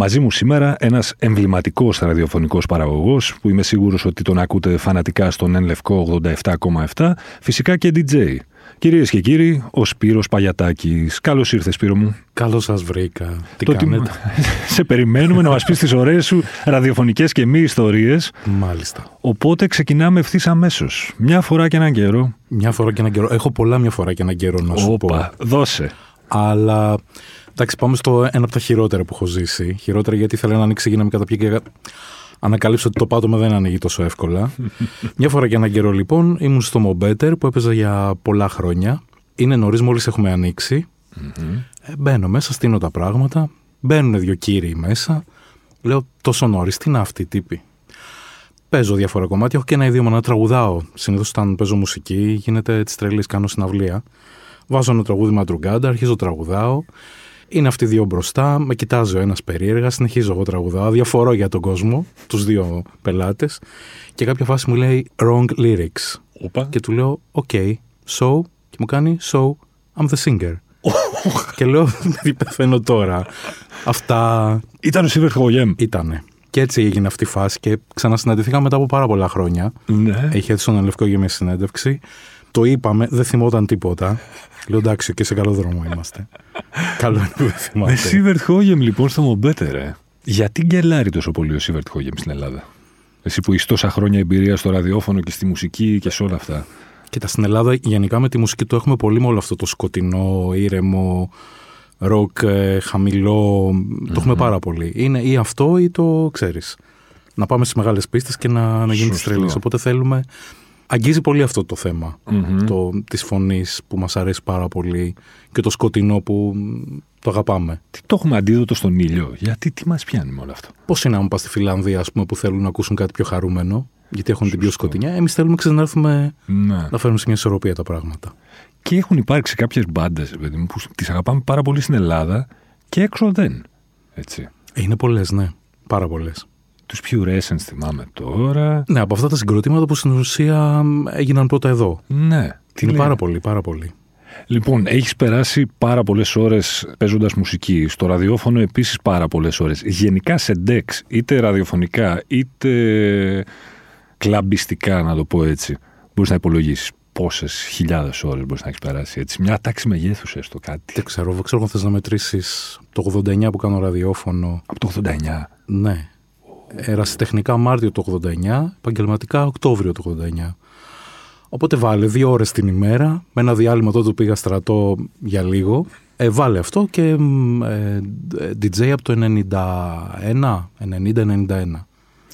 Μαζί μου σήμερα ένας εμβληματικός ραδιοφωνικός παραγωγός που είμαι σίγουρος ότι τον ακούτε φανατικά στον Ενλευκό 87,7, φυσικά και DJ. Κυρίες και κύριοι, ο Σπύρος Παγιατάκης. Καλώς ήρθες, Σπύρο μου. Καλώς σας βρήκα. Τι Το κάνετε; σε περιμένουμε να μας πεις τις ωραίες σου ραδιοφωνικές και μη ιστορίες. Μάλιστα. Οπότε ξεκινάμε ευθύς αμέσως. Μια φορά και έναν καιρό. Μια φορά και έναν καιρό. Έχω πολλά μια φορά και έναν καιρό να σου πω. Όπα, δώσε. Αλλά εντάξει, πάμε στο ένα από τα χειρότερα που έχω ζήσει. Χειρότερα γιατί ήθελα να ανοίξει για να με καταπιεί και ανακαλύψω ότι το πάτωμα δεν ανοίγει τόσο εύκολα. μια φορά και έναν καιρό λοιπόν ήμουν στο Μομπέτερ που έπαιζα για πολλά χρόνια. Είναι νωρίς, μόλις έχουμε ανοίξει. Ε, μπαίνω μέσα, στείνω τα πράγματα. Μπαίνουν δύο κύριοι μέσα. Λέω τόσο νωρίς, τι είναι αυτή η τύπη. Παίζω διάφορα κομμάτια. Έχω και ένα ίδιο να τραγουδάω. Συνήθως όταν παίζω μουσική, γίνεται τη τρελής, κάνω συναυλία. Βάζω ένα τραγούδι Μαντρουγκάντα, αρχίζω τραγουδάω. Είναι αυτοί οι δύο μπροστά, με κοιτάζει ο ένας περίεργα, συνεχίζω εγώ τραγουδάω. Διαφορώ για τον κόσμο, τους δύο πελάτες. Και κάποια φάση μου λέει wrong lyrics. Όπα. Και του λέω, OK, so, και μου κάνει, so, I'm the singer. και λέω, τι πεθαίνω τώρα. Αυτά Ήταν ο Σίβερ Χογέμ. ήτανε. Και έτσι έγινε αυτή η φάση και ξανασυναντηθήκαμε μετά από πάρα πολλά χρόνια. Ναι. Έχει έρθει στον Λευκό για μια συνέντευξη. Το είπαμε, δεν θυμόταν τίποτα. Λέω εντάξει, και σε καλό δρόμο είμαστε. Καλό είναι που δεν Με θυμάται. Σίβερτ Χόγεμ λοιπόν στο Μομπέτερ, ε. Γιατί γκελάρει τόσο πολύ ο Σίβερτ Χόγεμ στην Ελλάδα; Εσύ που είσαι τόσα χρόνια εμπειρία στο ραδιόφωνο και στη μουσική και σε όλα αυτά. Κοίτα, στην Ελλάδα γενικά με τη μουσική το έχουμε πολύ με όλο αυτό το σκοτεινό, ήρεμο, ροκ, ε, χαμηλό. Το έχουμε πάρα πολύ. Είναι ή αυτό ή το ξέρεις. Να πάμε στις μεγάλες πίστες και να, να γίνει της Σωστό. τρελής. Οπότε θέλουμε. Αγγίζει πολύ αυτό το θέμα Μμμ. το, της φωνής που μας αρέσει πάρα πολύ και το σκοτεινό που μ, το αγαπάμε. Τι το έχουμε αντίδοτο στον ήλιο. Γιατί τι μας πιάνει με όλο αυτό; Πώς είναι άμα πας στη Φιλανδία ας πούμε, που θέλουν να ακούσουν κάτι πιο χαρούμενο γιατί έχουν την πιο Σωστό. σκοτεινιά. Εμείς θέλουμε ξέρεις, να έρθουμε Ναι. να φέρουμε σε μια ισορροπία τα πράγματα. Και έχουν υπάρξει κάποιες μπάντες που τις αγαπάμε πάρα πολύ στην Ελλάδα και έξω δεν. Έτσι. Ε, Είναι πολλές, ναι. Πάρα πολλές. Τους Pure Essence θυμάμαι τώρα. Ναι, από αυτά τα συγκροτήματα που στην ουσία μ, έγιναν πρώτα εδώ. Ναι. Τι είναι λέει; πάρα πολύ, πάρα πολύ. Λοιπόν, έχεις περάσει πάρα πολλές ώρες παίζοντας μουσική. Στο ραδιόφωνο επίσης πάρα πολλές ώρες. Γενικά σε DEX, είτε ραδιοφωνικά, είτε κλαμπιστικά, να το πω έτσι, μπορείς να υπολογίσεις πόσες χιλιάδες ώρες μπορείς να έχεις περάσει. Έτσι. Μια τάξη μεγέθου έστω κάτι. Δεν ξέρω, δεν ξέρω αν θες να μετρήσεις το 89 που κάνω ραδιόφωνο. Από το 89. Ναι. Ερασιτεχνικά Μάρτιο του 89, επαγγελματικά Οκτώβριο του 89. Οπότε βάλε δύο ώρες την ημέρα, με ένα διάλειμμα τότε που πήγα στρατό για λίγο. Ε, βάλε αυτό και μ, ε, DJ από το 91, 90-91.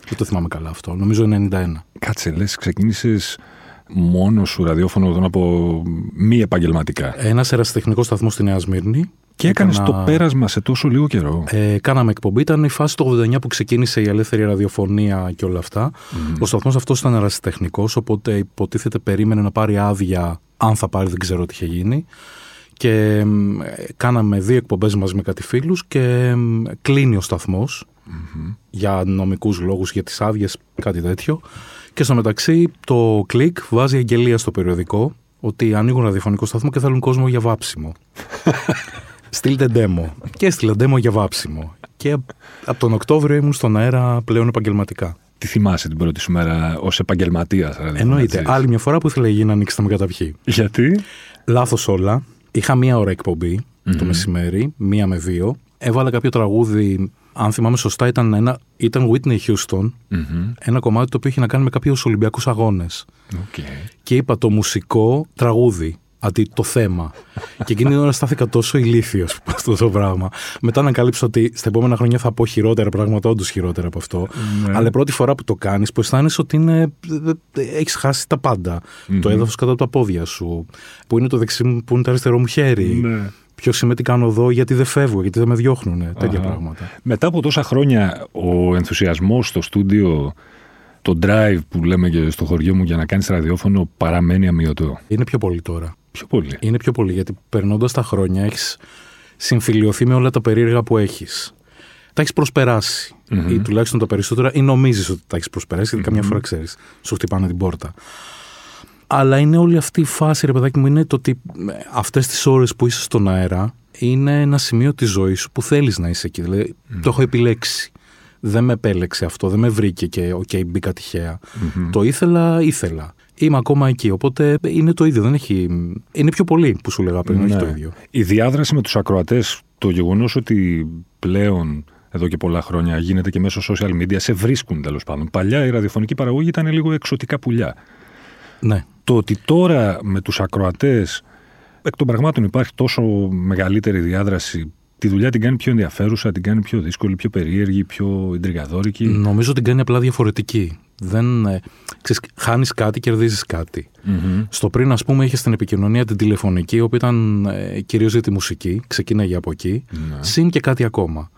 Δεν το θυμάμαι καλά αυτό, νομίζω 91. Κάτσε, λες, ξεκίνησες μόνος σου ραδιόφωνο τον από μη επαγγελματικά; Ένας ερασιτεχνικός σταθμός στη Νέα Σμύρνη. Και έκανες Έκανα- το πέρασμα σε τόσο λίγο καιρό. Ε, κάναμε εκπομπή. Ήταν η φάση του 89 που ξεκίνησε η ελεύθερη ραδιοφωνία και όλα αυτά. Ο σταθμός αυτός ήταν ερασιτεχνικός, οπότε υποτίθεται περίμενε να πάρει άδεια. Αν θα πάρει, δεν ξέρω τι είχε γίνει. Και μ, ε, κάναμε δύο εκπομπές μαζί με κάτι φίλους και μ, κλείνει ο σταθμο για νομικούς λόγους, για τις άδειες, κάτι τέτοιο. Και στο μεταξύ το κλικ βάζει αγγελία στο περιοδικό ότι ανοίγουν ραδιοφωνικό σταθμό και θέλουν κόσμο για βάψιμο. Στείλτε demo. Και έστειλε demo για βάψιμο. Και από τον Οκτώβριο ήμουν στον αέρα πλέον επαγγελματικά. Τι θυμάσαι την πρώτη σου μέρα ως επαγγελματίας. Εννοείται. Άλλη μια φορά που ήθελα η γη να ανοίξει να με καταπιεί. Γιατί; Λάθος όλα. Είχα μία ώρα εκπομπή το μεσημέρι, μία με δύο. Έβαλα κάποιο τραγούδι, αν θυμάμαι σωστά, ήταν, ένα, ήταν Whitney Houston. Μμμ. Ένα κομμάτι το οποίο είχε να κάνει με κάποιους Ολυμπιακούς αγώνες. Οκ. Και είπα το μουσικό τραγούδι. Αντί το θέμα. και εκείνη την ώρα στάθηκα τόσο ηλίθιος που είπα αυτό το πράγμα. Μετά ανακάλυψα ότι στα επόμενα χρόνια θα πω χειρότερα πράγματα, όντως χειρότερα από αυτό. Ναι. Αλλά η πρώτη φορά που το κάνεις, που αισθάνεσαι ότι είναι. Έχεις χάσει τα πάντα Το έδαφος κάτω από τα πόδια σου. Που είναι το δεξί μου, που είναι το αριστερό μου χέρι. Ναι. Ποιος είμαι, τι κάνω εδώ, γιατί δεν φεύγω, γιατί δεν με διώχνουν. Τέτοια Αχα. πράγματα. Μετά από τόσα χρόνια, ο ενθουσιασμός στο στούντιο, το drive που λέμε και στο χωριό μου για να κάνεις ραδιόφωνο παραμένει αμύωτο. Είναι πιο πολύ τώρα. Πιο πολύ. Είναι πιο πολύ, γιατί περνώντας τα χρόνια έχεις συμφιλειωθεί με όλα τα περίεργα που έχεις. Τα έχεις προσπεράσει. Mm-hmm. Ή τουλάχιστον τα περισσότερα, ή νομίζεις ότι τα έχεις προσπεράσει, γιατί mm-hmm. καμιά φορά ξέρεις, σου χτυπάνε την πόρτα. Αλλά είναι όλη αυτή η φάση, ρε παιδάκι μου, είναι το ότι αυτές τις ώρες που είσαι στον αέρα είναι ένα σημείο της ζωής σου που θέλεις να είσαι εκεί. Δηλαδή, mm-hmm. το έχω επιλέξει. Δεν με επέλεξε αυτό, δεν με βρήκε και OK, okay, μπήκα τυχαία. Mm-hmm. Το ήθελα, ήθελα. Είμαι ακόμα εκεί. Οπότε είναι το ίδιο. Δεν έχει... Είναι πιο πολύ που σου λέγα πριν, ναι. όχι το ίδιο. Η διάδραση με τους ακροατές, το γεγονός ότι πλέον εδώ και πολλά χρόνια γίνεται και μέσω social media, σε βρίσκουν τέλος πάντων. Παλιά η ραδιοφωνική παραγωγή ήταν λίγο εξωτικά πουλιά. Ναι. Το ότι τώρα με τους ακροατές εκ των πραγμάτων υπάρχει τόσο μεγαλύτερη διάδραση τη δουλειά την κάνει πιο ενδιαφέρουσα, την κάνει πιο δύσκολη, πιο περίεργη, πιο εντριγαδόρικη. Νομίζω την κάνει απλά διαφορετική. Δεν, ε, ξέρεις, χάνεις κάτι, κερδίζεις κάτι. Mm-hmm. Στο πριν, ας πούμε, είχες την επικοινωνία την τηλεφωνική, η οποία ήταν ε, κυρίως για τη μουσική, ξεκίναγε από εκεί, mm-hmm. συν και κάτι ακόμα.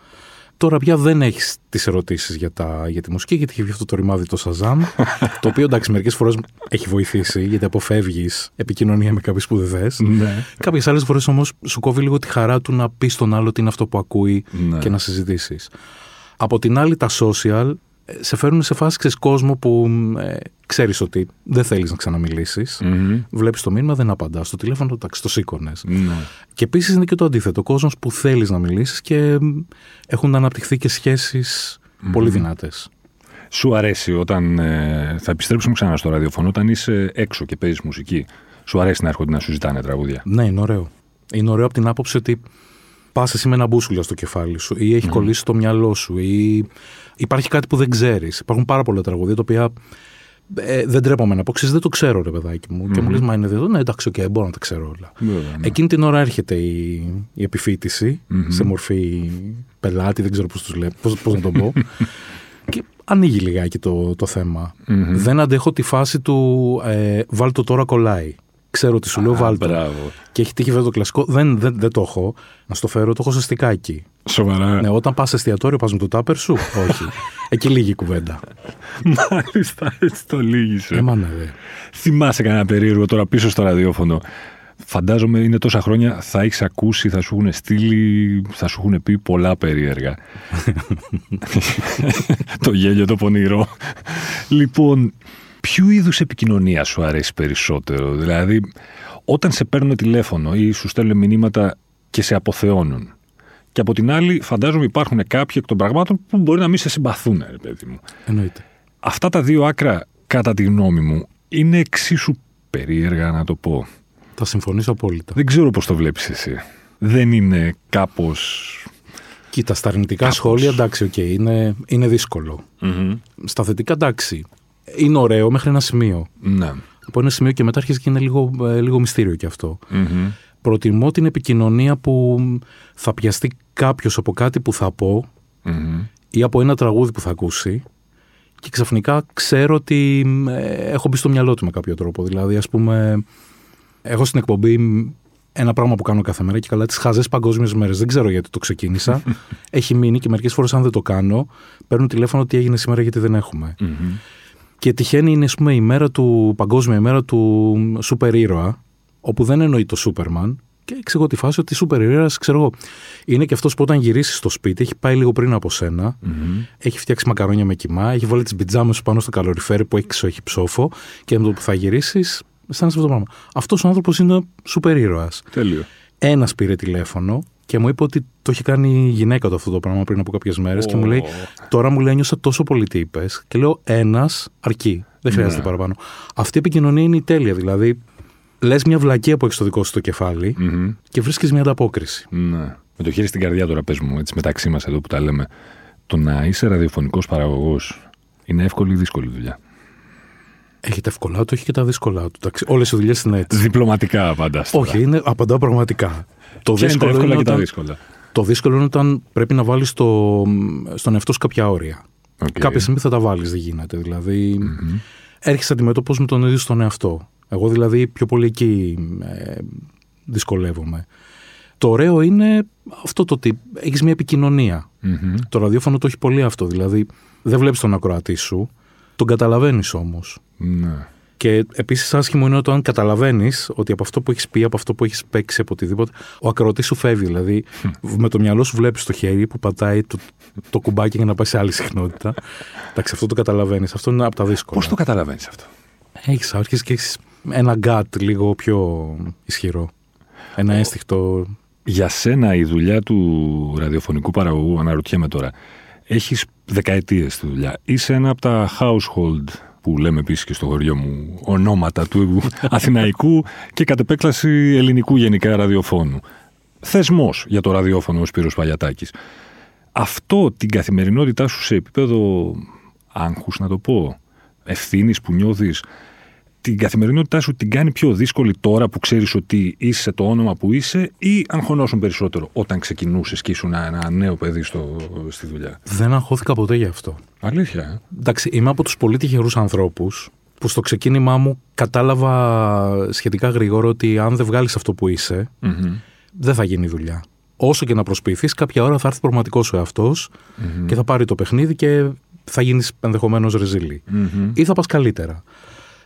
Τώρα πια δεν έχεις τις ερωτήσεις για, για τη μουσική, γιατί έχει βγει αυτό το ρημάδι το Σαζάμ. το οποίο εντάξει, μερικές φορές έχει βοηθήσει, γιατί αποφεύγεις επικοινωνία με κάποιους που δεν θες. Ναι. Κάποιες άλλες φορές όμως σου κόβει λίγο τη χαρά του να πεις στον άλλο τι είναι αυτό που ακούει ναι. και να συζητήσεις. Από την άλλη, τα social σε φέρνουν σε φάση ξέρεις, κόσμο που ε, ξέρεις ότι δεν θέλεις να ξαναμιλήσεις. Mm-hmm. Βλέπεις το μήνυμα, δεν απαντάς. Στο τηλέφωνο, εντάξει, το σήκωνες. Ναι. Και επίσης είναι και το αντίθετο. Κόσμος που θέλεις να μιλήσεις και έχουν αναπτυχθεί και σχέσεις πολύ δυνατές. Σου αρέσει όταν, ε, θα επιστρέψουμε ξανά στο ραδιοφωνό, όταν είσαι έξω και παίζεις μουσική. Σου αρέσει να έρχονται να σου ζητάνε τραγούδια; Ναι, είναι ωραίο. Είναι ωραίο από την άποψη ότι πας εσύ με ένα μπούσουλα στο κεφάλι σου ή έχει mm. κολλήσει το μυαλό σου ή υπάρχει κάτι που δεν ξέρεις. Υπάρχουν πάρα πολλά τραγούδια τα οποία ε, δεν τρέπομαι να πω, ξέρεις, δεν το ξέρω ρε παιδάκι μου. Mm. Και μου λες, μα είναι εδώ, ναι εντάξει, okay, μπορώ να τα ξέρω όλα. Yeah, ναι. Εκείνη την ώρα έρχεται η, η επιφύτηση mm-hmm. σε μορφή πελάτη, δεν ξέρω πώς, τους λέω, πώς, πώς να το πω. και ανοίγει λιγάκι το, το θέμα. Mm-hmm. Δεν αντέχω τη φάση του ε, βάλ το τώρα κολλάει ξέρω ότι σου λέω βάλτε. Και έχει τύχει βέβαια το κλασικό. Δεν, δεν, δεν το έχω. Να στο φέρω, το έχω σε στικάκι. Σοβαρά. Ναι, όταν πας σε εστιατόριο, πας με το τάπερ σου; Όχι. Εκεί λίγη κουβέντα. Μάλιστα, έτσι το λύγησε. Ε, ναι, δε. Θυμάσαι κανένα περίεργο τώρα πίσω στο ραδιόφωνο; Φαντάζομαι είναι τόσα χρόνια θα έχεις ακούσει, θα σου έχουν στείλει, θα σου έχουν πει πολλά περίεργα. το γέλιο το πονηρό. λοιπόν, Ποιο είδους επικοινωνία σου αρέσει περισσότερο, Δηλαδή, όταν σε παίρνουν τηλέφωνο ή σου στέλνουν μηνύματα και σε αποθεώνουν. Και από την άλλη, φαντάζομαι υπάρχουν κάποιοι εκ των πραγμάτων που μπορεί να μην σε συμπαθούν, ρε παιδί μου. Εννοείται. Αυτά τα δύο άκρα, κατά τη γνώμη μου, είναι εξίσου περίεργα να το πω. Θα συμφωνήσω απόλυτα. Δεν ξέρω πώς το βλέπεις εσύ. Δεν είναι κάπως. Κοίτα, στα αρνητικά σχόλια εντάξει, οκ, είναι, είναι δύσκολο. Mm-hmm. Στα θετικά εντάξει είναι ωραίο μέχρι ένα σημείο. Ναι. Από ένα σημείο και μετά αρχίζει και είναι λίγο, ε, λίγο μυστήριο κι αυτό. Mm-hmm. Προτιμώ την επικοινωνία που θα πιαστεί κάποιος από κάτι που θα πω mm-hmm. ή από ένα τραγούδι που θα ακούσει και ξαφνικά ξέρω ότι ε, έχω μπει στο μυαλό του με κάποιο τρόπο. Δηλαδή, ας πούμε, έχω στην εκπομπή ένα πράγμα που κάνω κάθε μέρα και καλά τις χαζές παγκόσμιες μέρες. Δεν ξέρω γιατί το ξεκίνησα. Έχει μείνει και μερικές φορές, αν δεν το κάνω, παίρνουν τηλέφωνο τι έγινε σήμερα γιατί δεν έχουμε. Mm-hmm. Και τυχαίνει είναι, πούμε, η μέρα του, παγκόσμια ημέρα του σούπερ ήρωα, όπου δεν εννοεί το Σούπερμαν. Και εξηγώ τη φάση ότι σούπερ ήρωα, ξέρω εγώ, είναι και αυτός που όταν γυρίσει στο σπίτι, έχει πάει λίγο πριν από σένα, mm-hmm. έχει φτιάξει μακαρόνια με κοιμά, έχει βάλει τις πιτζάμε σου πάνω στο καλοριφέρι που έχει έχει ψόφο, και με το που θα γυρίσεις, αισθάνεσαι αυτό το πράγμα. Αυτός ο άνθρωπος είναι σούπερ ήρωα. Τέλειο. Ένας πήρε τηλέφωνο και μου είπε ότι το έχει κάνει η γυναίκα του αυτό το πράγμα πριν από κάποιες μέρες. Και μου λέει, Τώρα μου λέει, νιώσα τόσο πολύ τι είπες. Και λέω, Ένας αρκεί. Δεν χρειάζεται ναι. παραπάνω. Αυτή η επικοινωνία είναι η τέλεια. Δηλαδή, λες μια βλακία που έχεις στο δικό σου το κεφάλι mm-hmm. και βρίσκεις μια ανταπόκριση. Ναι. Με το χέρι στην καρδιά τώρα, πες μου, έτσι μεταξύ μας εδώ που τα λέμε. Το να είσαι ραδιοφωνικός παραγωγός είναι εύκολη ή δύσκολη δουλειά; Έχει τα εύκολά του, έχει και τα δύσκολά του. Όλες οι δουλειές είναι έτσι. Διπλωματικά απαντά. Όχι, είναι, απαντάω πραγματικά. Το δύσκολο είναι, και τα δύσκολα. Το δύσκολο είναι όταν πρέπει να βάλεις στο, στον εαυτό σου κάποια όρια. Okay. Κάποια στιγμή θα τα βάλεις, δεν γίνεται. Δηλαδή, mm-hmm. έρχεσαι αντιμέτωπος με τον ίδιο στον εαυτό. Εγώ δηλαδή πιο πολύ εκεί ε, δυσκολεύομαι. Το ωραίο είναι αυτό το ότι έχεις μια επικοινωνία. Mm-hmm. Το ραδιόφωνο το έχει πολύ αυτό. Δηλαδή, δεν βλέπεις τον ακροατή σου, τον καταλαβαίνεις όμως. Ναι. Και επίσης άσχημο είναι όταν καταλαβαίνεις ότι από αυτό που έχεις πει, από αυτό που έχεις παίξει, από οτιδήποτε, ο ακροατής σου φεύγει. Δηλαδή, με το μυαλό σου βλέπεις το χέρι που πατάει το, το κουμπάκι για να πάει σε άλλη συχνότητα. Εντάξει, αυτό το καταλαβαίνεις. Αυτό είναι από τα δύσκολα. Πώς το καταλαβαίνεις αυτό; Έχεις άρχισε και έχεις ένα γκάτ λίγο πιο ισχυρό. Ένα ένστικτο. Για σένα η δουλειά του ραδιοφωνικού παραγωγού, αναρωτιέμαι τώρα, έχεις δεκαετίες στη δουλειά. Είσαι ένα από τα household που λέμε επίσης και στο χωριό μου ονόματα του αθηναϊκού και κατ' επέκταση ελληνικού γενικά ραδιοφώνου. Θεσμός για το ραδιόφωνο ο Σπύρος Παλιατάκης. Αυτό την καθημερινότητά σου σε επίπεδο άγχους να το πω, ευθύνης που νιώθεις την καθημερινότητά σου την κάνει πιο δύσκολη τώρα που ξέρεις ότι είσαι το όνομα που είσαι ή αγχωνόσουν περισσότερο όταν ξεκινούσες και ήσουν ένα νέο παιδί στο, στη δουλειά; Δεν αγχώθηκα ποτέ γι' αυτό. Αλήθεια. Ε; Εντάξει, είμαι από τους πολύ τυχερούς ανθρώπους που στο ξεκίνημά μου κατάλαβα σχετικά γρήγορα ότι αν δεν βγάλεις αυτό που είσαι, δεν θα γίνει δουλειά. Όσο και να προσποιηθείς, κάποια ώρα θα έρθει πραγματικός ο εαυτο και θα πάρει το παιχνίδι και θα γίνεις ενδεχομένως ρεζίλη. Ή θα πας καλύτερα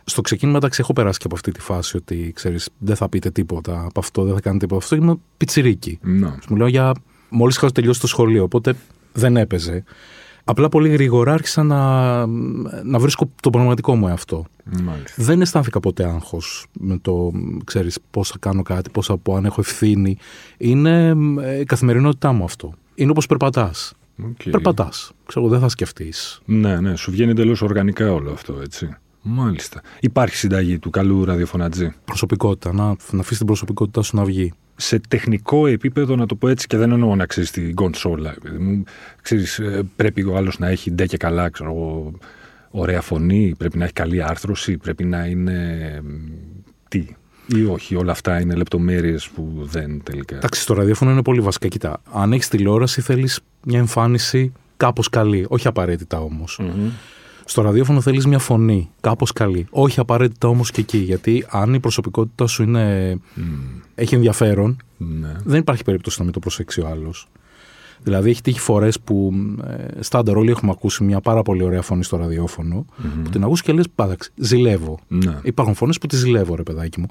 στο ξεκίνημα, εντάξει, έχω περάσει και από αυτή τη φάση ότι ξέρεις, δεν θα πείτε τίποτα από αυτό, δεν θα κάνετε τίποτα από αυτό. Ήμουν πιτσιρίκι. No. Μου λέω για. Μόλις είχα τελειώσει το σχολείο, οπότε δεν έπαιζε. Απλά πολύ γρήγορα άρχισα να, να βρίσκω το πραγματικό μου εαυτό. Μάλιστα. Δεν αισθάνθηκα ποτέ άγχος με το, ξέρεις, πώς θα κάνω κάτι, πώς θα πω, αν έχω ευθύνη. Είναι ε, η καθημερινότητά μου αυτό. Είναι όπως περπατάς. Okay. Περπατάς. Ξέρω, δεν θα σκεφτείς. Ναι, ναι, σου βγαίνει εντελώς οργανικά όλο αυτό, έτσι. Μάλιστα. Υπάρχει συνταγή του καλού ραδιοφωνατζή. Προσωπικότητα. Να, να αφήσει την προσωπικότητά σου να βγει. Σε τεχνικό επίπεδο, να το πω έτσι, και δεν εννοώ να ξέρεις την κονσόλα. Ξέρεις, ε, πρέπει ο άλλος να έχει ντε και καλά, ξέρω ωραία φωνή, πρέπει να έχει καλή άρθρωση, πρέπει να είναι. Τι, ή όχι, όλα αυτά είναι λεπτομέρειες που δεν τελικά. Εντάξει, στο ραδιόφωνο είναι πολύ βασικά. Κοιτά, αν έχεις τηλεόραση, θέλεις μια εμφάνιση κάπως καλή. Όχι απαραίτητα όμως. Mm-hmm. Στο ραδιόφωνο θέλει μια φωνή, κάπω καλή. Όχι απαραίτητα όμω και εκεί. Γιατί αν η προσωπικότητά σου είναι... Mm. έχει ενδιαφέρον, Ναι. δεν υπάρχει περίπτωση να μην το προσέξει ο άλλο. Δηλαδή, έχει τύχει φορέ που ε, στάνταρ όλοι έχουμε ακούσει μια πάρα πολύ ωραία φωνή στο ραδιόφωνο, που την ακούς και λε, πάταξε, ζηλεύω. Ναι. Υπάρχουν φωνέ που τη ζηλεύω, ρε παιδάκι μου.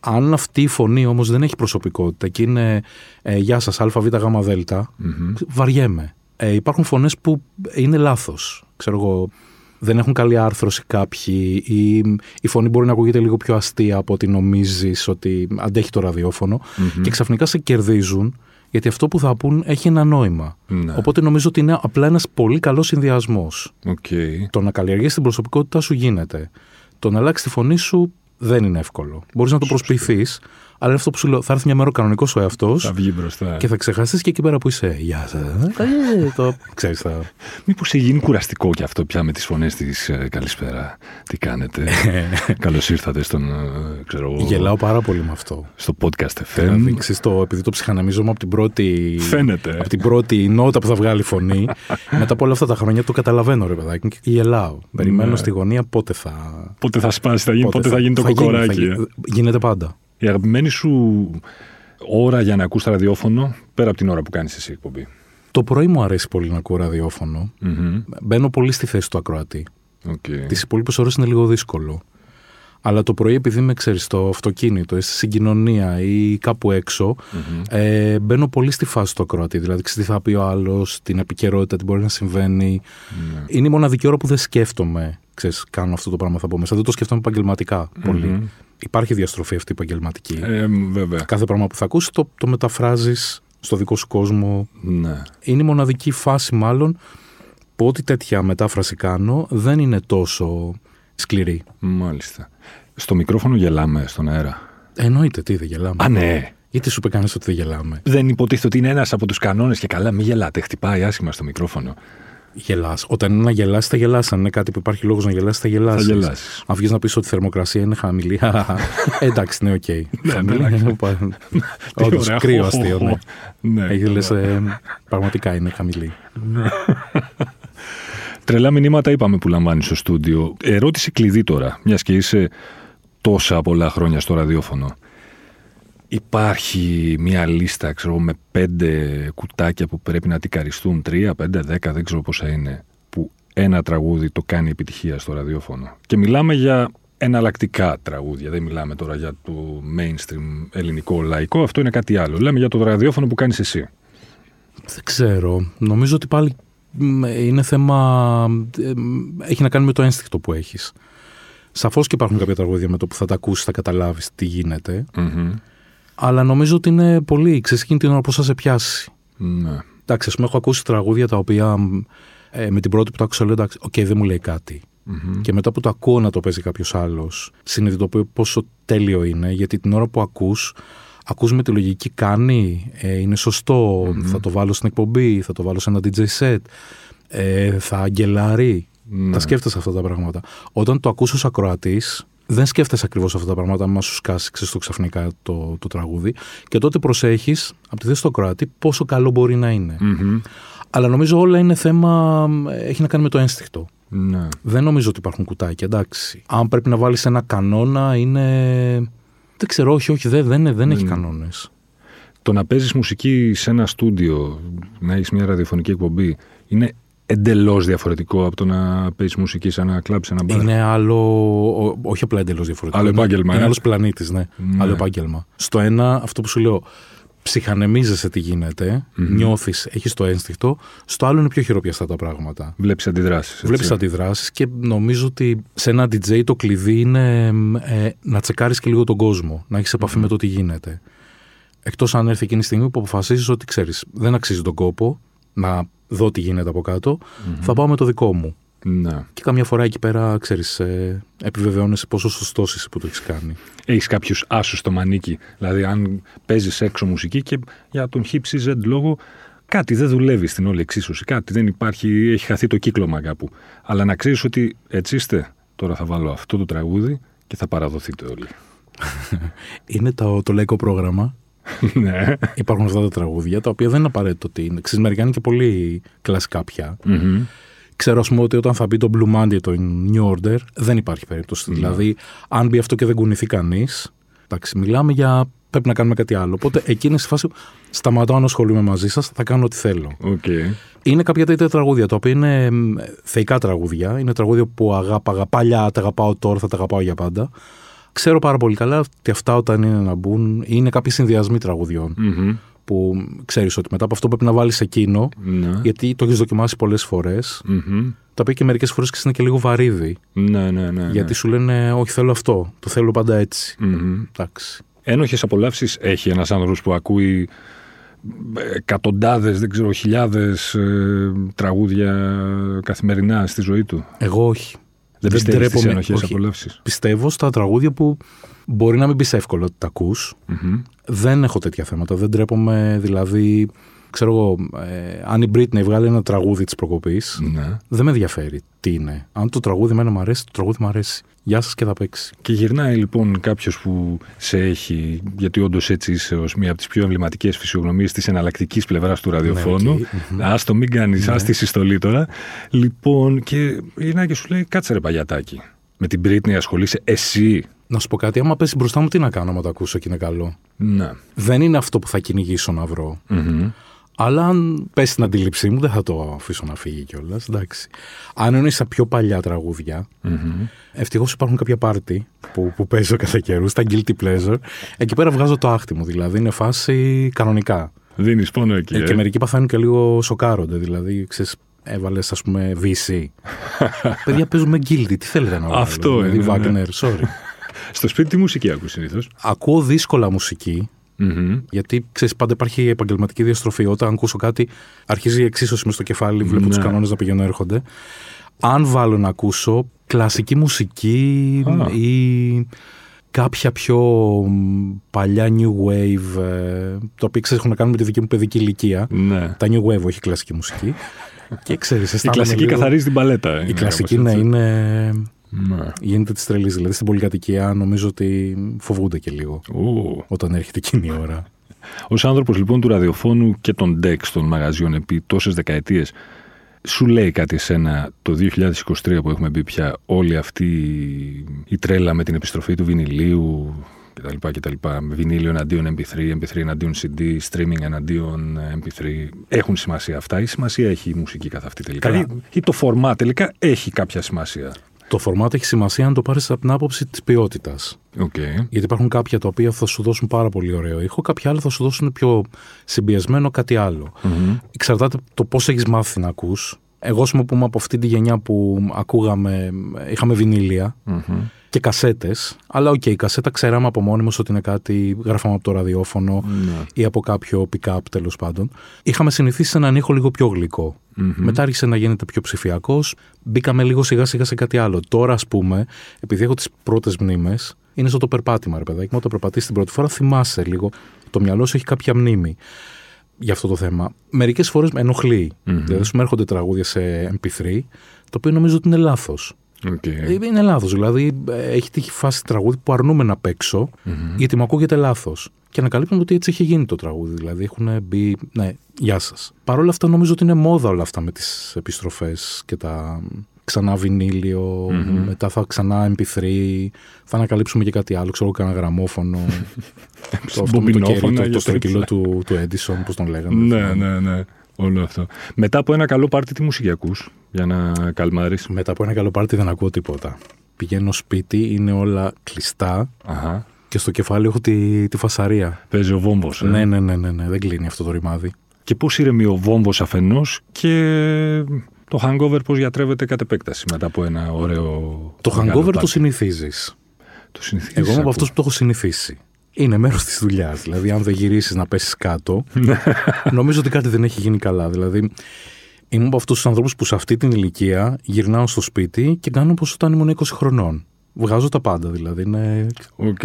Αν αυτή η φωνή όμω δεν έχει προσωπικότητα και είναι ε, Γεια σα, ΑΒΓΔ, Μμμ. βαριέμαι. Ε, υπάρχουν φωνέ που είναι λάθο. Ξέρω εγώ, δεν έχουν καλή άρθρωση κάποιοι ή η φωνή μπορεί να ακούγεται λίγο πιο αστεία από ότι νομίζεις ότι αντέχει το ραδιόφωνο και ξαφνικά σε κερδίζουν γιατί αυτό που θα πούν έχει ένα νόημα. Ναι. Οπότε νομίζω ότι είναι απλά ένας πολύ καλός συνδυασμός. Οκ. Το να καλλιεργήσει την προσωπικότητά σου γίνεται. Το να αλλάξεις τη φωνή σου δεν είναι εύκολο. Μπορείς να το προσποιηθείς, αλλά είναι αυτό που σου λέω. Θα έρθει μια μέρα ο κανονικός ο εαυτός Θα βγει μπροστά. και θα ξεχαστεί και εκεί πέρα που είσαι. Γεια σας. Ε, το ξέρεις. Θα... Μήπως έχει γίνει κουραστικό κι αυτό πια με τις φωνές της Καλησπέρα. Τι κάνετε; Καλώς ήρθατε στον. ε, Ξέρω, εγώ, Γελάω πάρα πολύ με αυτό. στο podcast Θέλω να FM. δείξεις το, επειδή το ψυχαναμίζομαι από την πρώτη. Φαίνεται. Από την πρώτη νότα που θα βγάλει η φωνή. Μετά από όλα αυτά τα χρόνια το καταλαβαίνω, ρε παιδάκι, και γελάω. Περιμένω Ναι. στη γωνία πότε θα. Πότε θα σπάσει, θα γίνει, πότε, θα, γίνει το θα κοκοράκι. θα ε. γίνει. Γίνεται πάντα. Η αγαπημένη σου ώρα για να ακούς ραδιόφωνο, πέρα από την ώρα που κάνεις εσύ εκπομπή; Το πρωί μου αρέσει πολύ να ακούω ραδιόφωνο. Μμμ. Μπαίνω πολύ στη θέση του ακροατή. Οκ. Τις υπόλοιπες ώρες είναι λίγο δύσκολο. Αλλά το πρωί, επειδή με ξέρεις στο αυτοκίνητο ή στη συγκοινωνία ή κάπου έξω, Μμμ. ε, μπαίνω πολύ στη φάση του ακροατή. Δηλαδή, ξέρεις τι θα πει ο άλλος, την επικαιρότητα, τι μπορεί να συμβαίνει. Ναι. Είναι η μοναδική ώρα που δεν σκέφτομαι. Ξέρεις, κάνω αυτό το πράγμα θα πω μέσα. Δεν το σκέφτομαι επαγγελματικά πολύ. Μμμ. Υπάρχει διαστροφή αυτή επαγγελματική. Ε, βέβαια. Κάθε πράγμα που θα ακούσεις το, το μεταφράζεις στο δικό σου κόσμο. Ναι. Είναι η μοναδική φάση, μάλλον, που ό,τι τέτοια μετάφραση κάνω δεν είναι τόσο σκληρή. Μάλιστα. Στο μικρόφωνο γελάμε στον αέρα. Εννοείται, τι δεν γελάμε. Α, ναι. Γιατί σου είπε κανείς ότι δεν γελάμε; Δεν υποτίθεται ότι είναι ένας από τους κανόνες και καλά, μην γελάτε. Χτυπάει άσχημα στο μικρόφωνο. Γελάς. Όταν είναι να γελάσει, θα γελάσει. Αν είναι κάτι που υπάρχει λόγος να γελάσει, θα γελάσει. Θα γελάσεις. Αν βγεις να πεις ότι η θερμοκρασία είναι χαμηλή. ε, εντάξει, ναι, οκ. Χαμηλή εντάξει. είναι πα- Όντως, ωραία. κρύο Χω, αστείο, χω, ναι. χω. Ναι. Έχεις λες, ε, πραγματικά είναι χαμηλή. Τρελά μηνύματα είπαμε που λαμβάνεις στο στούντιο. Ερώτηση κλειδί τώρα, μιας και είσαι τόσα πολλά χρόνια στο ραδιόφωνο. Υπάρχει μια λίστα, ξέρω, με πέντε κουτάκια που πρέπει να τικαριστούν, τρία, πέντε, δέκα, δεν ξέρω πόσα είναι, που ένα τραγούδι το κάνει επιτυχία στο ραδιόφωνο. Και μιλάμε για εναλλακτικά τραγούδια. Δεν μιλάμε τώρα για το mainstream ελληνικό λαϊκό, αυτό είναι κάτι άλλο. Λέμε για το ραδιόφωνο που κάνεις εσύ. Δεν ξέρω. Νομίζω ότι πάλι είναι θέμα. Ε, έχει να κάνει με το ένστικτο που έχεις. Σαφώς και υπάρχουν κάποια τραγούδια με το που θα τα ακούσεις, θα καταλάβεις τι γίνεται Αλλά νομίζω ότι είναι πολύ. Ξέρεις εκείνη την ώρα που θα σε πιάσει. Ναι. Εντάξει, ας πούμε, έχω ακούσει τραγούδια τα οποία ε, με την πρώτη που το άκουσα λέω εντάξει, οκ, δεν μου λέει κάτι. Και μετά που το ακούω να το παίζει κάποιος άλλος, συνειδητοποιώ πόσο τέλειο είναι, γιατί την ώρα που ακούς, ακούς με τη λογική κάνει, ε, είναι θα το βάλω στην εκπομπή, θα το βάλω σε ένα DJ set, ε, θα αγγελάρει. Ναι. Τα σκέφτεσαι αυτά τα πράγματα. Όταν το ακούς ως ακροατής, δεν σκέφτεσαι ακριβώς αυτά τα πράγματα, άμα σου σκάσει το ξαφνικά το, το τραγούδι. Και τότε προσέχεις από τη θέση του ακροατή πόσο καλό μπορεί να είναι. Αλλά νομίζω όλα είναι θέμα. έχει να κάνει με το ένστικτο. Ναι. Δεν νομίζω ότι υπάρχουν κουτάκια, εντάξει. Αν πρέπει να βάλεις ένα κανόνα, είναι. Δεν ξέρω, όχι, όχι, δεν, δεν, δεν έχει κανόνες. Το να παίζεις μουσική σε ένα στούντιο, να έχεις μια ραδιοφωνική εκπομπή, είναι εντελώς διαφορετικό από το να παίζει μουσική σε ένα κλαμπ, σε ένα μπαρ. Είναι άλλο. Όχι απλά εντελώς διαφορετικό. Άλλο επάγγελμα. Είναι ε; άλλος πλανήτης, ναι. ναι. Άλλο επάγγελμα. Στο ένα, αυτό που σου λέω, ψυχανεμίζεσαι τι γίνεται, mm-hmm. νιώθεις, έχεις το ένστικτο. Στο άλλο είναι πιο χειροπιαστά τα πράγματα. Βλέπεις αντιδράσεις. Βλέπεις αντιδράσεις και νομίζω ότι σε ένα DJ το κλειδί είναι ε, να τσεκάρεις και λίγο τον κόσμο, να έχεις επαφή mm-hmm. με το τι γίνεται. Εκτός αν έρθει εκείνη τη στιγμή που αποφασίζεις ότι ξέρεις, δεν αξίζει τον κόπο να δω τι γίνεται από κάτω, mm-hmm. θα πάω με το δικό μου. Να. Και καμιά φορά εκεί πέρα, ξέρεις, ε, επιβεβαιώνεσαι πόσο σωστό είσαι που το έχεις κάνει. Έχεις κάποιους άσους στο μανίκι. Δηλαδή, αν παίζεις έξω μουσική και για τον hip Z λόγο κάτι δεν δουλεύει στην όλη εξίσωση. Κάτι δεν υπάρχει, έχει χαθεί το κύκλωμα κάπου. Αλλά να ξέρεις ότι έτσι είστε. Τώρα θα βάλω αυτό το τραγούδι και θα παραδοθείτε όλοι. είναι το, το λαϊκό πρόγραμμα. ναι. Υπάρχουν αυτά τα τραγούδια τα οποία δεν είναι απαραίτητο ότι είναι. Ξέρεις, μερικά είναι και πολύ κλασικά πια. Mm-hmm. Ξέρω, ας πούμε, ότι όταν θα μπει το Blue Monday, το New Order, δεν υπάρχει περίπτωση. Ναι. Δηλαδή, αν μπει αυτό και δεν κουνηθεί κανείς, εντάξει, μιλάμε για πρέπει να κάνουμε κάτι άλλο. Οπότε εκείνη στη φάση σταματάω να ασχολούμαι μαζί σας, θα κάνω ό,τι θέλω. Okay. Είναι κάποια τέτοια τραγούδια τα οποία είναι θεϊκά τραγούδια. Είναι τραγούδια που αγάπαγα παλιά, τα αγαπάω τώρα, θα τα αγαπάω για πάντα. Ξέρω πάρα πολύ καλά ότι αυτά όταν είναι να μπουν είναι κάποιοι συνδυασμοί τραγουδιών. Mm-hmm. Που ξέρεις ότι μετά από αυτό πρέπει να βάλεις εκείνο, Ναι. γιατί το έχεις δοκιμάσει πολλές φορές. Mm-hmm. Τα οποία και μερικές φορές είναι και λίγο βαρύδι. Ναι, ναι, ναι. Γιατί σου λένε, Όχι, θέλω αυτό. Το θέλω πάντα έτσι. Mm-hmm. Εντάξει. Ένοχες απολαύσεις έχει ένας άνθρωπο που ακούει εκατοντάδες, δεν ξέρω, χιλιάδες τραγούδια καθημερινά στη ζωή του; Εγώ όχι. Δεν, δεν πιστεύεις στις ένοχες απολαύσεις. Πιστεύω στα τραγούδια που μπορεί να μην πεις εύκολο ότι τα ακούς. Mm-hmm. Δεν έχω τέτοια θέματα. Δεν τρέπομαι, δηλαδή, ξέρω εγώ, ε, αν η Britney βγάλει ένα τραγούδι της προκοπής, ναι. δεν με ενδιαφέρει τι είναι. Αν το τραγούδι εμένα μου αρέσει, το τραγούδι μου αρέσει. Γεια σας και θα παίξει. Και γυρνάει λοιπόν κάποιος που σε έχει, γιατί όντως έτσι είσαι ως μία από τις πιο εμβληματικές φυσιογνωμίες της εναλλακτικής πλευράς του ραδιοφώνου. Ναι, Α το μην κάνεις, Ναι. ας τη συστολή τώρα. Λοιπόν, και γυρνάει και σου λέει: Κάτσε ρε παγιατάκι. Με την Britney ασχολείσαι εσύ. Να σου πω κάτι, άμα πέσει μπροστά μου, τι να κάνω, άμα το ακούσω και είναι καλό. Ναι. Δεν είναι αυτό που θα κυνηγήσω να βρω. Mm-hmm. Αλλά αν πέσει στην αντίληψή μου, δεν θα το αφήσω να φύγει κιόλας. Αν είναι στα πιο παλιά τραγούδια, Mm-hmm. ευτυχώς υπάρχουν κάποια πάρτι που, που παίζω κατά καιρού, τα guilty pleasure. Εκεί πέρα βγάζω το άχτι μου, δηλαδή είναι φάση κανονικά. Δίνεις πόνο εκεί. Ε, ε; και μερικοί παθαίνουν και λίγο σοκάρονται. Δηλαδή, ξέρεις, έβαλες, ας πούμε, VC. Παιδιά παίζουμε guilty, τι θέλετε να βάλω. Αυτό δηλαδή, είναι, ναι. Wagner, sorry. Στο σπίτι τι μουσική ακούς συνήθως; Ακούω δύσκολα μουσική, Mm-hmm. γιατί ξέρεις, πάντα υπάρχει επαγγελματική διαστροφή. Όταν ακούσω κάτι, αρχίζει η εξίσωση με στο κεφάλι, βλέπω Ναι. του κανόνες να πηγαίνουν έρχονται. Αν βάλω να ακούσω κλασική μουσική Α. ή κάποια πιο μ, παλιά new wave, ε, το οποίο ξέρεις έχουν να κάνουν με τη δική μου παιδική ηλικία. Ναι. Τα new wave, όχι κλασική μουσική. και ξέρεις, Η αισθάνομαι κλασική λίγο- καθαρίζει την παλέτα. Η είναι κλασική κάπως να έτσι. είναι. Ναι. Γίνεται της τρελής. Δηλαδή στην πολυκατοικία νομίζω ότι φοβούνται και λίγο Ω. όταν έρχεται εκείνη η ώρα. Ω άνθρωπος λοιπόν του ραδιοφώνου και των DEX των μαγαζιών επί τόσες δεκαετίες, σου λέει κάτι εσένα το 2023 που έχουμε μπει πια όλη αυτή η τρέλα με την επιστροφή του βινιλίου κτλ. κτλ. Με βινίλιο εναντίον MP3, MP3 εναντίον CD, streaming εναντίον MP3. Έχουν σημασία αυτά ή σημασία έχει η μουσική καθ' αυτή τελικά; Καλά. Ή, ή το φορμά τελικά έχει κάποια σημασία; Το φορμάτ έχει σημασία αν το πάρεις από την άποψη της ποιότητας. Okay. Γιατί υπάρχουν κάποια τα οποία θα σου δώσουν πάρα πολύ ωραίο ήχο, κάποια άλλα θα σου δώσουν πιο συμπιεσμένο κάτι άλλο. Mm-hmm. Εξαρτάται το πώς έχεις μάθει να ακούς. Εγώ, ας πούμε, από αυτή τη γενιά που ακούγαμε, είχαμε βινίλια Mm-hmm. Και κασέτες. Αλλά οκ, η κασέτα ξέραμε από μόνοι μας ότι είναι κάτι γράφαμε από το ραδιόφωνο Ναι. ή από κάποιο πικάπ τέλος πάντων. Είχαμε συνηθίσει σε έναν ήχο λίγο πιο γλυκό. Μμμ. Μετά άρχισε να γίνεται πιο ψηφιακός. Μπήκαμε λίγο σιγά σιγά σε κάτι άλλο. Τώρα, ας πούμε, επειδή έχω τις πρώτες μνήμες, είναι σαν το περπάτημα, ρε παιδάκι. μου. Όταν περπατήσεις την πρώτη φορά, θυμάσαι λίγο. Το μυαλό σου έχει κάποια μνήμη για αυτό το θέμα. Μερικές φορές με ενοχλεί. Μμμ. Δηλαδή, σου έρχονται τραγούδια σε MP3, το οποίο νομίζω ότι είναι λάθος. Οκ. Είναι λάθος. Δηλαδή, ε, έχει τύχει φάση τραγούδι που αρνούμε να παίξω, Μμμ. γιατί μου ακούγεται λάθος. Και ανακαλύπτουμε ότι έτσι έχει γίνει το τραγούδι. Δηλαδή, έχουν μπει. Ναι, γεια σας. Παρ' όλα αυτά, νομίζω ότι είναι μόδα όλα αυτά με τις επιστροφές και τα ξανά βινίλιο, Μμμ. μετά θα ξανά MP3, θα ανακαλύψουμε και κάτι άλλο, ξέρω κανένα γραμμόφωνο. το αυτό με το Μπομπινόφωνα κερί, το, για το στρογγυλό τέτοια. του, του Edison, πώς τον λέγανε. Ναι, ναι, ναι. Όλο αυτό. Μετά από ένα καλό πάρτι, τι μουσική ακούς για να καλμάρεις; Μετά από ένα καλό πάρτι δεν ακούω τίποτα. Πηγαίνω σπίτι, είναι όλα κλειστά Αχα. και στο κεφάλι έχω τη, τη φασαρία. Παίζει ο βόμβος. ε; Ναι, ναι, ναι, ναι, ναι, δεν κλείνει αυτό το ρημάδι. Και πώς ηρεμεί ο βόμβος αφενός και το hangover πώς γιατρεύεται κατ' επέκταση μετά από ένα ωραίο Το μεγάλο hangover το πάρτι; συνηθίζεις. Το συνηθίζεις, Εγώ είμαι από ακούω. αυτούς που το έχω συνηθίσει. Είναι μέρος της δουλειάς. Δηλαδή, αν δεν γυρίσεις να πέσεις κάτω, νομίζω ότι κάτι δεν έχει γίνει καλά. Δηλαδή, είμαι από αυτούς τους ανθρώπους που σε αυτή την ηλικία γυρνάω στο σπίτι και κάνω όπως όταν ήμουν 20 χρονών. Βγάζω τα πάντα δηλαδή. Είναι... Οκ.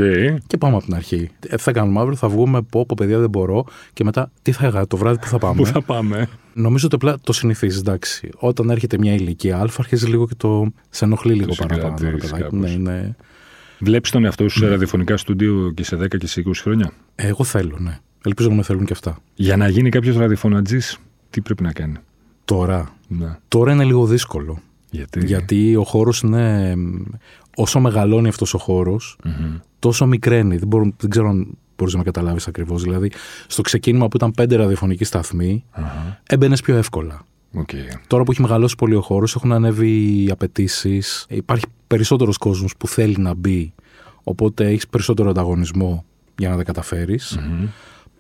Και πάμε από την αρχή. Ε, θα κάνουμε αύριο, θα βγούμε, πω, πω, παιδιά δεν μπορώ. Και μετά, τι θα έκανα το βράδυ που θα πάμε; Πού θα πάμε; Νομίζω ότι απλά το συνηθίζεις, εντάξει. Όταν έρχεται μια ηλικία Α, αρχίζει λίγο και το. σε ενοχλεί λίγο παραπάνω. ρε συγκρατείς παιδάκι. κάπως. Ναι, είναι. Βλέπεις τον εαυτό σου σε ραδιοφωνικά στούντιο και σε 10 και σε 20 χρόνια; Εγώ θέλω, ναι. Ελπίζω να με θέλουν και αυτά. Για να γίνει κάποιος ραδιοφωνατζής, τι πρέπει να κάνει; Τώρα, Ναι. τώρα είναι λίγο δύσκολο. Γιατί; Γιατί ο χώρος είναι. μ, Όσο μεγαλώνει αυτός ο χώρος, Μμμ. τόσο μικραίνει. Δεν, μπορώ, δεν ξέρω αν μπορείς να με καταλάβεις ακριβώς. Δηλαδή, στο ξεκίνημα που ήταν πέντε ραδιοφωνικοί σταθμοί, Αχα. έμπαινες πιο εύκολα. Οκ. Τώρα που έχει μεγαλώσει πολύ ο χώρος, έχουν ανέβει οι απαιτήσεις. Υπάρχει περισσότερος κόσμος που θέλει να μπει. Οπότε έχεις περισσότερο ανταγωνισμό για να τα καταφέρεις. Μμμ.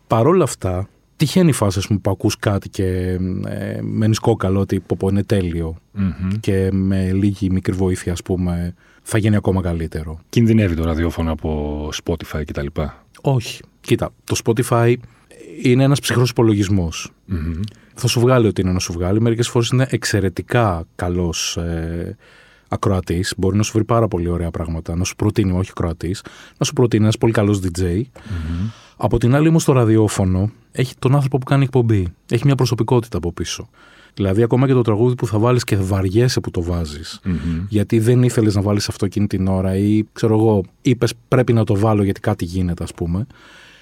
Παρ' όλα αυτά, τυχαίνει η φάση ας πούμε, που ακούς κάτι και ε, μένεις κόκαλο ότι πω, πω, είναι τέλειο Μμμ. και με λίγη μικρή βοήθεια ας πούμε θα γίνει ακόμα καλύτερο. Κινδυνεύει το ραδιόφωνο από Spotify κτλ. Όχι. Κοίτα, το Spotify είναι ένας ψυχρός υπολογισμός. Μμμ. Θα σου βγάλει ό,τι είναι να σου βγάλει. Μερικές φορές είναι εξαιρετικά καλός ε, ακροατής. Μπορεί να σου βρει πάρα πολύ ωραία πράγματα. Να σου προτείνει, όχι ακροατής, να σου προτείνει ένας πολύ καλός DJ. Μμμ. Από την άλλη, όμως, το ραδιόφωνο έχει τον άνθρωπο που κάνει εκπομπή. Έχει μια προσωπικότητα από πίσω. Δηλαδή, ακόμα και το τραγούδι που θα βάλεις και βαριέσαι που το βάζεις. Μμμ. Γιατί δεν ήθελες να βάλεις αυτό εκείνη την ώρα, ή ξέρω εγώ, είπες πρέπει να το βάλω γιατί κάτι γίνεται, ας πούμε.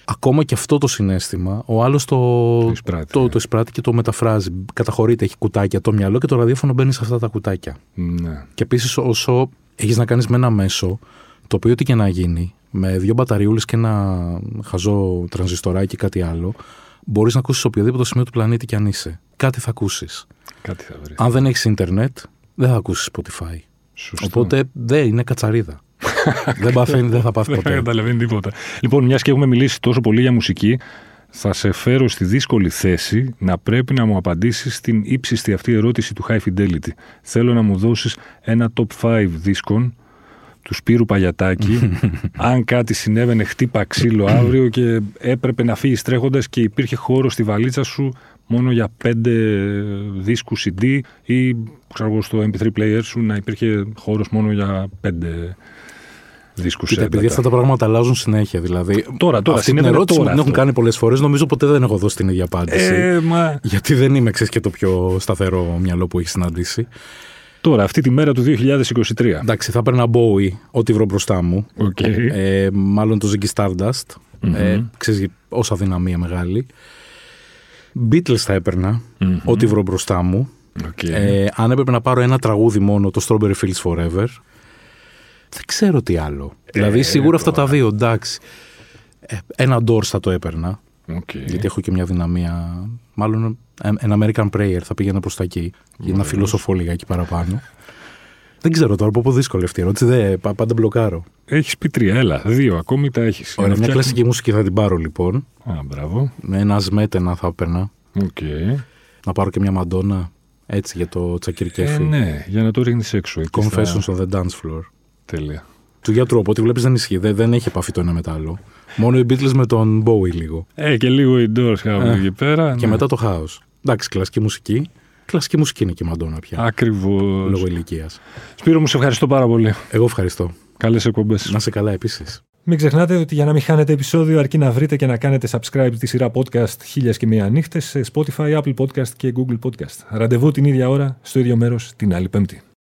Ακόμα και αυτό το συνέστημα, ο άλλος το, Το εισπράττει, το, ναι. το εισπράττει και το μεταφράζει. Καταχωρείται, έχει κουτάκια το μυαλό και το ραδιόφωνο μπαίνει σε αυτά τα κουτάκια. Ναι. Και επίσης, όσο έχεις να κάνεις με ένα μέσο, το οποίο τι και να γίνει, με δύο μπαταριούλες και ένα χαζό τρανζιστοράκι ή κάτι άλλο, μπορείς να ακούσεις σε οποιοδήποτε σημείο του πλανήτη κι αν είσαι. Κάτι θα ακούσεις. Κάτι θα βρεις. Αν δεν έχεις Ιντερνετ, δεν θα ακούσεις Spotify. Σωστό. Οπότε δεν είναι κατσαρίδα. δεν παθαίνει, δεν θα πάθει Δεν ποτέ. καταλαβαίνει τίποτα. Λοιπόν, μιας και έχουμε μιλήσει τόσο πολύ για μουσική, θα σε φέρω στη δύσκολη θέση να πρέπει να μου απαντήσεις στην ύψιστη αυτή ερώτηση του High Fidelity. Θέλω να μου δώσεις ένα top 5 δίσκων του Σπύρου Παγιατάκη. αν κάτι συνέβαινε, χτύπα ξύλο αύριο και έπρεπε να φύγεις τρέχοντας και υπήρχε χώρο στη βαλίτσα σου μόνο για πέντε δίσκους CD ή ξέρω εγώ, στο MP3 player σου να υπήρχε χώρος μόνο για πέντε δίσκους Κοίτα, επειδή έντατα. αυτά τα πράγματα αλλάζουν συνέχεια. Δηλαδή, Τώρα, τώρα, αυτή την συνέβαινε ερώτηση τώρα μου την έχουν αυτό. κάνει πολλές φορές. Νομίζω ποτέ δεν έχω δώσει την ίδια απάντηση. Ε, μα... Γιατί δεν είμαι εξή και το πιο σταθερό μυαλό που έχει συναντήσει. Τώρα, αυτή τη μέρα του 2023. Εντάξει, θα έπαιρνα Bowie, ό,τι βρω μπροστά μου. Οκ. Ε, μάλλον το Ziggy Stardust. Μμμ. Ε, ξέρεις, όσα αδυναμία μεγάλη. Beatles θα έπαιρνα, Μμμ. ό,τι βρω μπροστά μου. Οκ. Ε, αν έπρεπε να πάρω ένα τραγούδι μόνο, το Strawberry Fields Forever, δεν ξέρω τι άλλο. δηλαδή, σίγουρα αυτά τα δύο, εντάξει. Ε, ένα Doors θα το έπαιρνα, Οκ. γιατί έχω και μια αδυναμία. Μάλλον ε, ένα American Prayer θα πήγαινα προς τα εκεί, για να Ωραίος. φιλοσοφώ λίγα εκεί παραπάνω. Δεν ξέρω τώρα, πω δύσκολη αυτή η ερώτηση. Δεν, πάντα μπλοκάρω. Έχεις πει τρία, έλα. Δύο ακόμη τα έχεις. Ωραία, μια κλασική μουσική θα την πάρω λοιπόν. Α, μπράβο. Με ένα σμέτενα θα έπαιρνα. Okay. Να πάρω και μια μαντόνα έτσι για το τσακυρκέφι. Ε, ναι, για να το ρίχνεις έξω. Confessions on the dance floor. Τέλεια. Του γιατρού, από ό,τι βλέπεις δεν ισχύει. Δεν, δεν έχει επαφή το ένα με το άλλο. Μόνο οι Beatles με τον Bowie λίγο. Ε, και λίγο οι Doors κάπου εκεί πέρα. Και ναι. μετά το χάος. Εντάξει, κλασική μουσική. Κλασική μουσική είναι και η Μαντόνα πια. Ακριβώς. Λόγω ηλικίας. Σπύρο μου, σε ευχαριστώ πάρα πολύ. Εγώ ευχαριστώ. Καλές εκπομπές. Να σε καλά επίσης. Μην ξεχνάτε ότι για να μην χάνετε επεισόδιο αρκεί να βρείτε και να κάνετε subscribe τη σειρά podcast χίλιε και μία νύχτες σε Spotify, Apple Podcast και Google Podcast. Ραντεβού την ίδια ώρα, στο ίδιο μέρος την άλλη Πέμπτη.